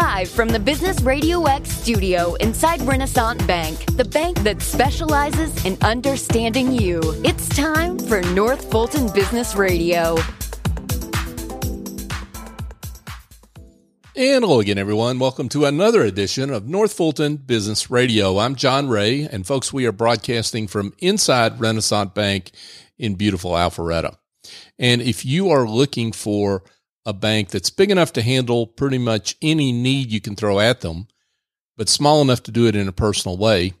Live from the Business Radio X studio inside Renaissance Bank, the bank that specializes in understanding you. It's time for North Fulton Business Radio. And hello again, everyone. Welcome to another edition of North Fulton Business Radio. I'm John Ray, and folks, we are broadcasting from inside Renaissance Bank in beautiful Alpharetta. And if you are looking for a bank that's big enough to handle pretty much any need you can throw at them, but small enough to do it in a personal way,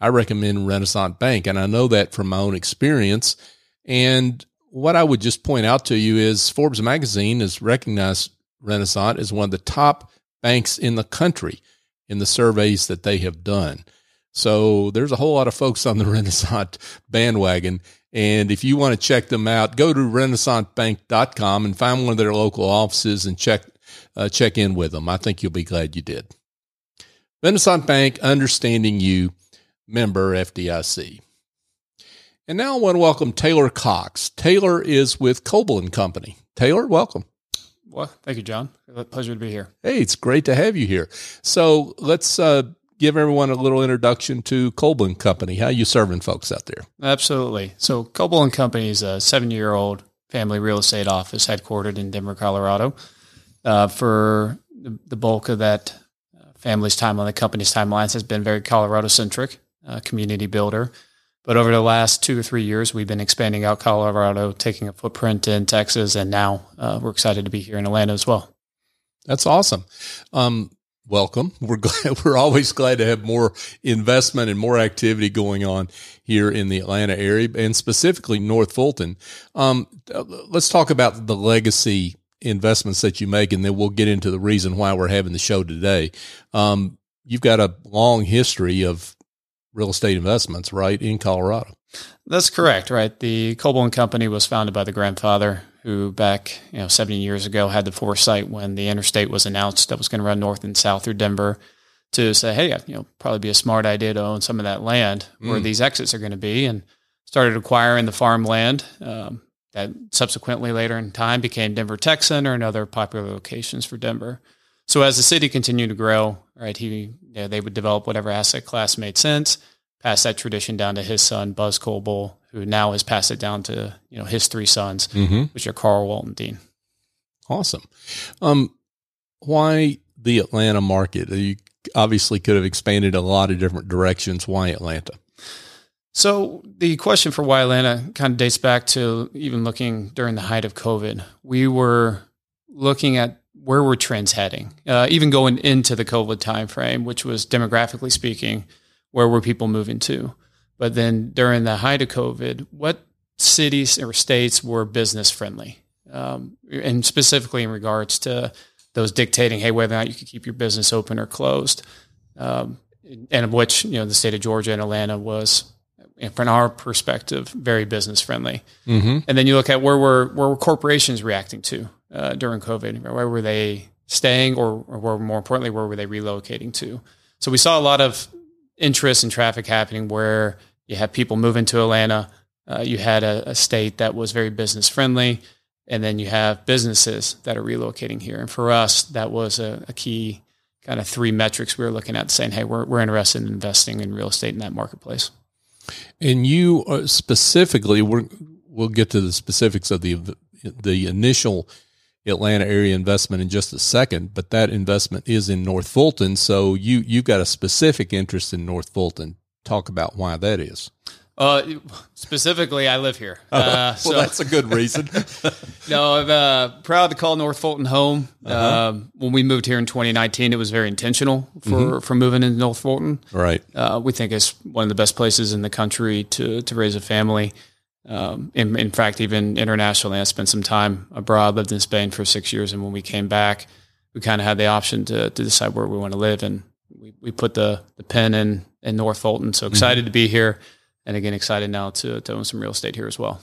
I recommend Renaissance Bank. And I know that from my own experience. And what I would just point out to you is Forbes magazine has recognized Renaissance as one of the top banks in the country in the surveys that they have done. So there's a whole lot of folks on the Renaissance bandwagon. And if you want to check them out, go to renaissancebank.com and find one of their local offices and check uh, check in with them. I think you'll be glad you did. Renaissance Bank, understanding you, member FDIC. And now I want to welcome Taylor Cox. Taylor is with Koelbel and Company. Taylor, welcome. Well, thank you, John. Pleasure to be here. Hey, it's great to have you here. So let's uh, give everyone a little introduction to Koelbel and Company. How you serving folks out there? Absolutely. So Koelbel and Company is a seven-year-old family real estate office headquartered in Denver, Colorado. Uh, for the bulk of that uh, family's time on the company's timelines has been very Colorado centric, uh, community builder. But over the last two or three years, we've been expanding out Colorado, taking a footprint in Texas, and now uh, we're excited to be here in Atlanta as well. That's awesome. Um, welcome. We're glad, we're always glad to have more investment and more activity going on here in the Atlanta area and specifically North Fulton. Um, let's talk about the legacy investments that you make, and then we'll get into the reason why we're having the show today. Um, you've got a long history of real estate investments, right, in Colorado. That's correct, right? The Koelbel and Company was founded by the grandfather who back, you know, 70 years ago had the foresight when the interstate was announced that was going to run north and south through Denver to say, hey, you know, probably be a smart idea to own some of that land where mm. these exits are going to be and started acquiring the farmland um, that subsequently later in time became Denver Tech Center and other popular locations for Denver. So as the city continued to grow, right, he you know, they would develop whatever asset class made sense, pass that tradition down to his son Buzz Koelbel, who now has passed it down to you know his three sons, mm-hmm. which are Carl, Walton, Dean. Awesome. Um, why the Atlanta market? You obviously could have expanded a lot of different directions. Why Atlanta? So the question for why Atlanta kind of dates back to even looking during the height of COVID. We were looking at where were trends heading, uh, even going into the COVID timeframe, which was demographically speaking, where were people moving to? But then during the height of COVID, what cities or states were business friendly? Um, and specifically in regards to those dictating, hey, whether or not you could keep your business open or closed. Um, and of which, you know, the state of Georgia and Atlanta was, from our perspective, very business friendly. Mm-hmm. And then you look at where were, where were corporations reacting to? uh, during COVID? Where were they staying, or, or more importantly, where were they relocating to? So we saw a lot of interest and traffic happening where you have people moving to Atlanta. Uh, you had a, a, state that was very business friendly, and then you have businesses that are relocating here. And for us, that was a, a key kind of three metrics we were looking at, saying, "Hey, we're we're interested in investing in real estate in that marketplace." And you uh, specifically, we will get to the specifics of the the initial Atlanta area investment in just a second, but that investment is in North Fulton. So you you've got a specific interest in North Fulton. Talk about why that is. Uh, specifically, I live here. Uh, well, so, that's a good reason. no, I'm uh, proud to call North Fulton home. Uh-huh. Um, when we moved here in 2019, it was very intentional for, mm-hmm. for moving into North Fulton. Right. Uh, we think it's one of the best places in the country to to raise a family. Um, in, in, fact, even internationally, I spent some time abroad, lived in Spain for six years. And when we came back, we kind of had the option to, to decide where we want to live. And we, we put the, the pen in, in North Fulton. So excited mm-hmm. to be here. And again, excited now to, to own some real estate here as well.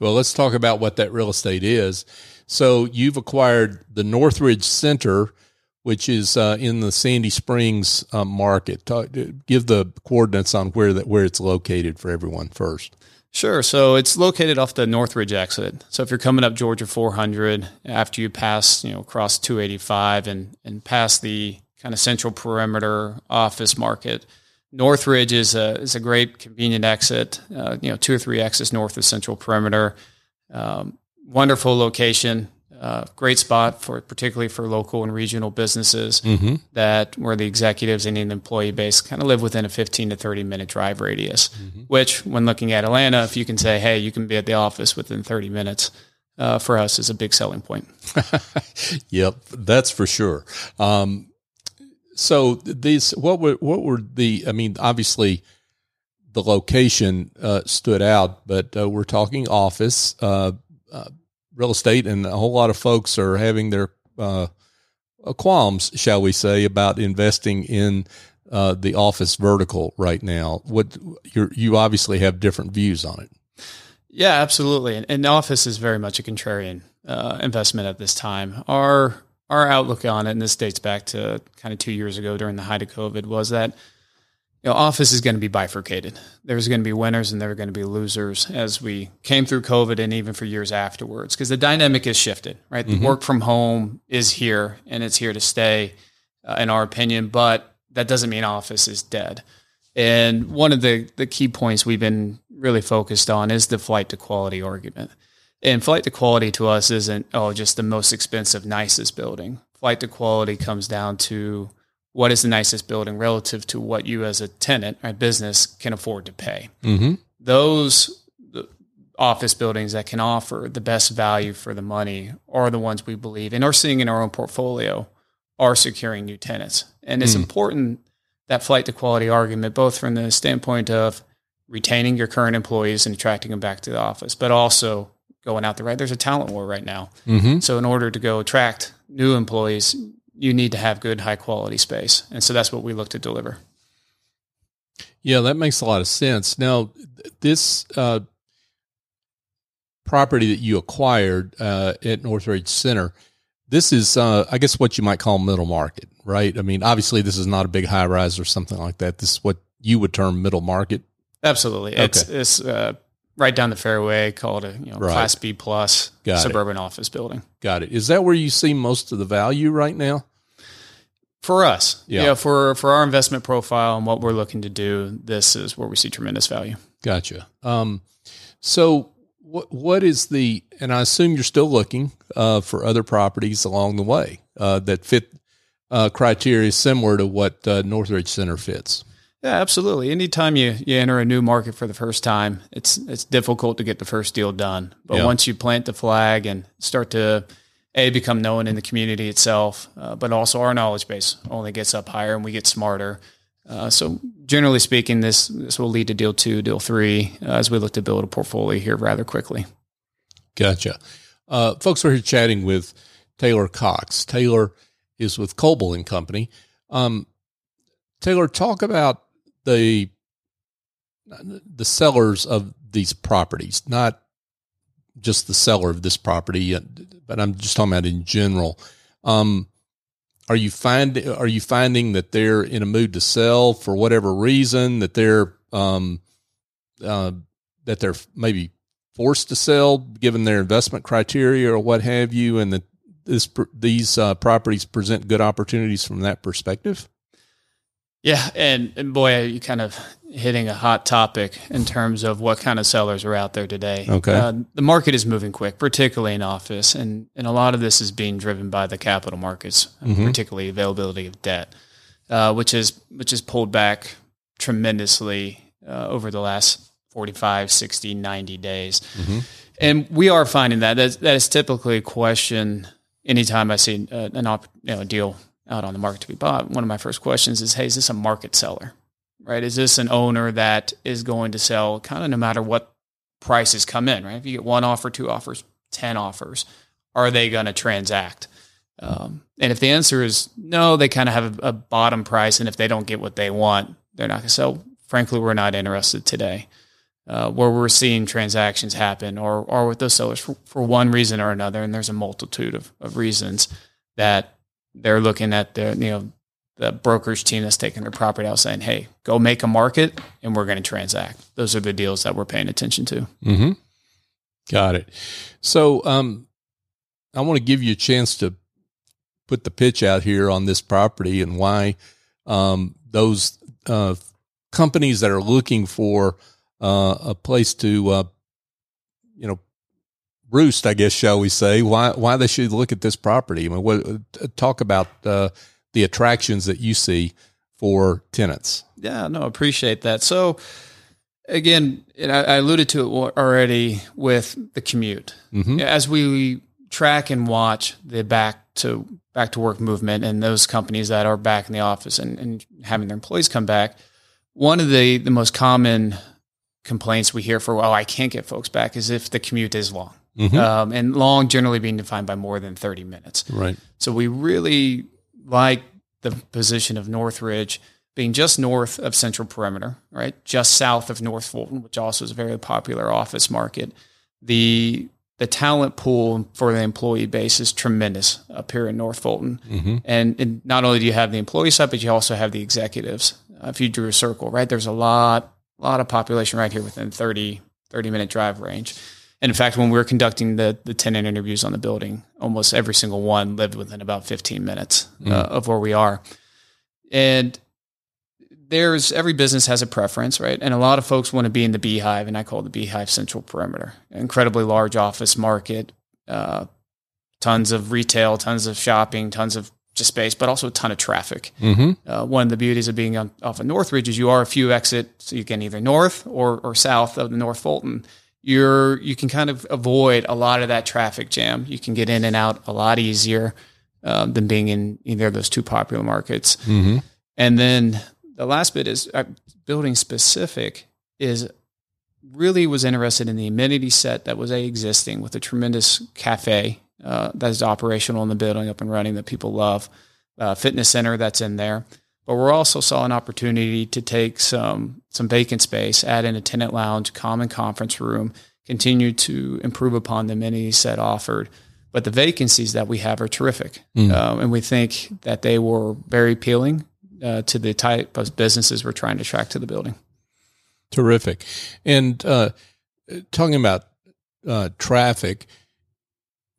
Well, let's talk about what that real estate is. So you've acquired the Northridge Center, which is uh, in the Sandy Springs uh, market. Talk, give the coordinates on where that where it's located for everyone first. Sure. So it's located off the Northridge exit. So if you're coming up Georgia 400 after you pass, you know, across 285 and and past the kind of central perimeter office market, Northridge is a is a great convenient exit. Uh, you know, two or three exits north of central perimeter. Um, wonderful location. Uh, great spot for particularly for local and regional businesses Mm-hmm. that where the executives and the employee base kind of live within a 15 to 30 minute drive radius which when looking at atlanta if you can say hey you can be at the office within 30 minutes uh, for us is a big selling point Yep, that's for sure. Um, so these, what were what were the? I mean, obviously, the location uh, stood out, but uh, we're talking office, uh, uh, real estate, and a whole lot of folks are having their uh, qualms, shall we say, about investing in uh, the office vertical right now. What you you obviously have different views on it. Yeah, absolutely. And, and office is very much a contrarian uh, investment at this time. Our our outlook on it, and this dates back to kind of two years ago during the height of COVID, was that you know office is going to be bifurcated. There's going to be winners and there are going to be losers as we came through COVID and even for years afterwards, because the dynamic has shifted. Right, the work from home is here and it's here to stay, uh, in our opinion. But that doesn't mean office is dead. And one of the, the key points we've been really focused on is the flight to quality argument. And flight to quality to us isn't, oh, just the most expensive, nicest building. Flight to quality comes down to what is the nicest building relative to what you as a tenant or business can afford to pay. Mm-hmm. Those office buildings that can offer the best value for the money are the ones we believe and are seeing in our own portfolio are securing new tenants. And it's Mm. important that flight to quality argument, both from the standpoint of retaining your current employees and attracting them back to the office, but also going out there, right? There's a talent war right now. Mm-hmm. So in order to go attract new employees, you need to have good, high quality space. And so that's what we look to deliver. Yeah, that makes a lot of sense. Now, this uh, property that you acquired uh, at Northridge Center, this is, uh, I guess, what you might call middle market, right? I mean, obviously, this is not a big high rise or something like that. This is what you would term middle market. Absolutely. It's, it's uh, right down the fairway, called a you know, Right. Class B plus Got it. suburban office building. Got it. Is that where you see most of the value right now? For us, Yeah. yeah. for for our investment profile and what we're looking to do, this is where we see tremendous value. Gotcha. Um, so what what is the? And I assume you're still looking uh, for other properties along the way uh, that fit uh, criteria similar to what uh, Northridge Center fits. Yeah, absolutely. Anytime you, you enter a new market for the first time, it's it's difficult to get the first deal done. But Yeah. once you plant the flag and start to a become known in the community itself, uh, but also our knowledge base only gets up higher and we get smarter. Uh, so generally speaking, this this will lead to deal two, deal three, uh, as we look to build a portfolio here rather quickly. Gotcha. Uh, folks, we're here chatting with Taylor Cox. Taylor is with Koelbel and Company. Um, Taylor, talk about the the sellers of these properties, not just the seller of this property, but I'm just talking about in general. Um, are you find are you finding that they're in a mood to sell for whatever reason that they're um, uh, that they're maybe forced to sell given their investment criteria or what have you, and that this these uh, properties present good opportunities from that perspective? Yeah, and, and boy, you kind of hitting a hot topic in terms of what kind of sellers are out there today. Okay. Uh, the market is moving quick, particularly in office, and, and a lot of this is being driven by the capital markets, Mhm. particularly availability of debt, uh, which is which is pulled back tremendously uh, over the last 45, 60, 90 days. Mhm. And we are finding that that, that is typically a question anytime I see uh, an op, you know, a deal out on the market to be bought. One of my first questions is, hey, is this a market seller? Right? Is this an owner that is going to sell kind of no matter what prices come in? Right? If you get one offer, two offers, ten offers, are they going to transact? Um, and if the answer is no, they kind of have a, a bottom price, and if they don't get what they want, they're not going to sell. Frankly, we're not interested today. Uh, where we're seeing transactions happen, or or with those sellers for, for one reason or another, and there's a multitude of, of reasons that they're looking at the you know the brokerage team that's taking their property out saying, "Hey, go make a market, and we're going to transact." Those are the deals that we're paying attention to. Mm-hmm. Got it. So, um, I want to give you a chance to put the pitch out here on this property and why um, those uh, companies that are looking for uh, a place to, uh, you know, roost, I guess, shall we say, why why they should look at this property. I mean, what, talk about uh, the attractions that you see for tenants. Yeah, no, appreciate that. So again, I alluded to it already with the commute. Mm-hmm. As we track and watch the back to back to work movement and those companies that are back in the office and, and having their employees come back, one of the the most common complaints we hear for oh I can't get folks back is if the commute is long. Mm-hmm. Um, and long generally being defined by more than 30 minutes. Right. So we really like the position of Northridge being just north of Central Perimeter, right? Just south of North Fulton, which also is a very popular office market. The the talent pool for the employee base is tremendous up here in North Fulton. Mm-hmm. And, and, not only do you have the employee side, but you also have the executives. Uh, if you drew a circle, right, there's a lot, lot of population right here within 30, 30 minute drive range. And in fact, when we were conducting the, the tenant interviews on the building, almost every single one lived within about 15 minutes mm. uh, of where we are. And there's every business has a preference, right? And a lot of folks want to be in the beehive, and I call the beehive central perimeter. Incredibly large office market, uh, tons of retail, tons of shopping, tons of just space, but also a ton of traffic. Mm-hmm. Uh, one of the beauties of being on, off of Northridge is you are a few exits, so you can either north or, or south of the North Fulton you're you can kind of avoid a lot of that traffic jam. You can get in and out a lot easier uh, than being in either of those two popular markets. Mm-hmm. And then the last bit is uh, building specific is really was interested in the amenity set that was a existing with a tremendous cafe uh, that is operational in the building up and running that people love, uh, fitness center that's in there. But we're also saw an opportunity to take some some vacant space, add in a tenant lounge, common conference room, continue to improve upon the amenities set offered. But the vacancies that we have are terrific, mm. um, and we think that they were very appealing uh, to the type of businesses we're trying to attract to the building. Terrific, and uh, talking about uh, traffic,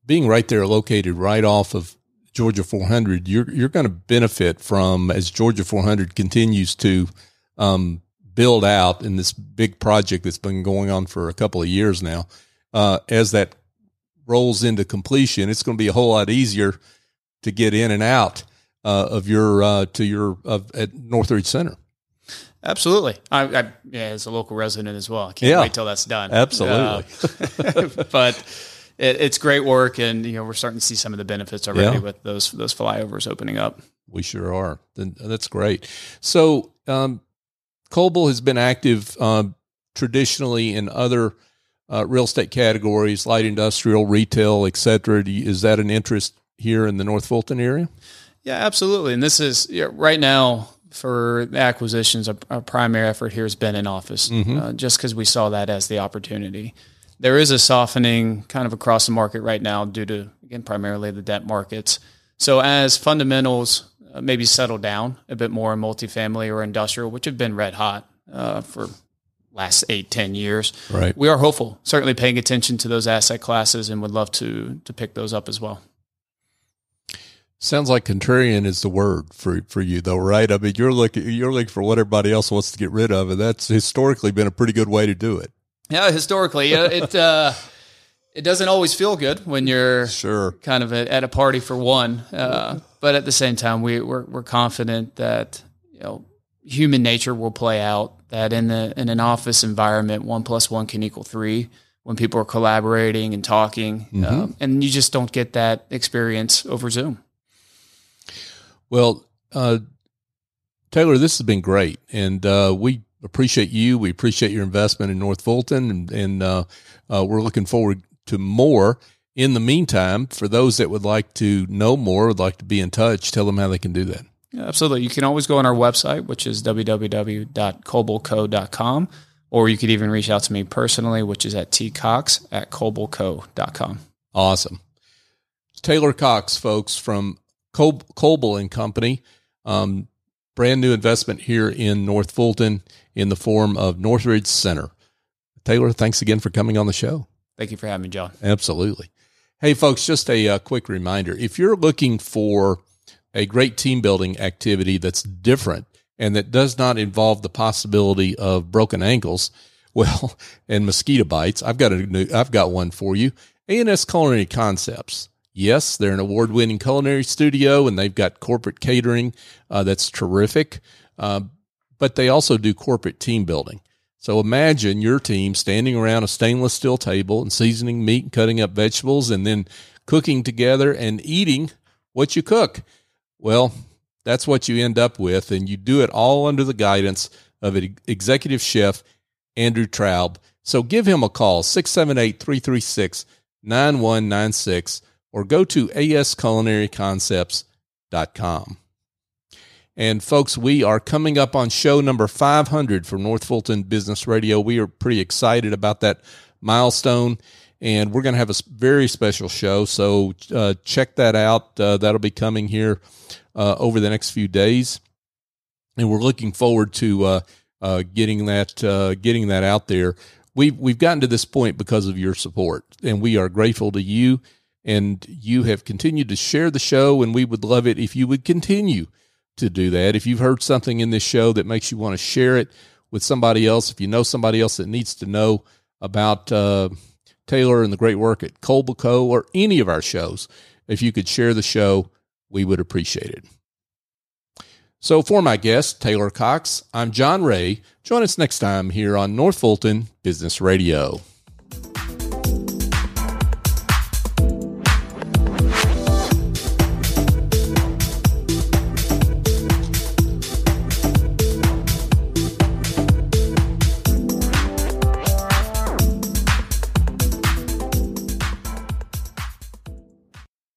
being right there, located right off of Georgia 400, you're you're going to benefit from as Georgia 400 continues to um, build out in this big project that's been going on for a couple of years now. Uh, as that rolls into completion, it's going to be a whole lot easier to get in and out uh, of your uh, to your of at Northridge Center. Absolutely, I, I, yeah, as a local resident as well. I can't yeah, wait till that's done. Absolutely, uh, but it, it's great work, and you know we're starting to see some of the benefits already yeah. with those those flyovers opening up. We sure are. That's great. So, um, Koelbel has been active um, traditionally in other uh, real estate categories, light industrial, retail, etc. Is that an interest here in the North Fulton area? Yeah, absolutely. And this is yeah, right now for acquisitions. Our, our, primary effort here has been in office, mm-hmm. uh, just because we saw that as the opportunity there is a softening kind of across the market right now due to again primarily the debt markets. So as fundamentals uh, maybe settle down a bit more in multifamily or industrial, which have been red hot uh, for last eight ten years, right? We are hopeful, certainly paying attention to those asset classes, and would love to to pick those up as well. Sounds like contrarian is the word for for you, though, right? I mean, you're looking you're looking for what everybody else wants to get rid of, and that's historically been a pretty good way to do it. Yeah, historically, it uh, it doesn't always feel good when you're sure kind of at a party for one, uh, but at the same time, we we're, we're confident that you know human nature will play out. That in the in an office environment, one plus one can equal three when people are collaborating and talking, mm-hmm. um, and you just don't get that experience over Zoom. Well, uh, Taylor, this has been great, and uh, we appreciate you. We appreciate your investment in North Fulton, and, and uh, uh, we're looking forward to more. In the meantime, for those that would like to know more, would like to be in touch, tell them how they can do that. Yeah, absolutely. You can always go on our website, which is www.koelbelco.com, or you could even reach out to me personally, which is at tcox at koelbelco.com. Awesome. Taylor Cox, folks, from Koelbel and Company. um, brand new investment here in North Fulton in the form of Northridge Center. Taylor, thanks again for coming on the show. Thank you for having me, John. Absolutely. Hey, folks, just a, a uh, quick reminder if you're looking for a great team building activity that's different and that does not involve the possibility of broken ankles, well, and mosquito bites, I've got a new, I've got one for you. A&S Culinary Concepts. Yes, they're an award-winning culinary studio, and they've got corporate catering uh, that's terrific. Uh, but they also do corporate team building. So imagine your team standing around a stainless steel table and seasoning meat and cutting up vegetables, and then cooking together and eating what you cook. Well, that's what you end up with, and you do it all under the guidance of an executive chef, Andrew Traub. So give him a call, 678 336 9196, or go to asculinaryconcepts.com. And folks, we are coming up on show number 500 for North Fulton Business Radio. We are pretty excited about that milestone and we're going to have a very special show. So uh, check that out. Uh, that'll be coming here uh, over the next few days, and we're looking forward to uh, uh, getting that uh, getting that out there. We've we've gotten to this point because of your support, and we are grateful to you. And you have continued to share the show, and we would love it if you would continue to do that. If you've heard something in this show that makes you want to share it with somebody else, if you know somebody else that needs to know about uh, Taylor and the great work at Koelbelco or any of our shows, if you could share the show, we would appreciate it. So, for my guest, Taylor Cox, I'm John Ray. Join us next time here on North Fulton Business Radio.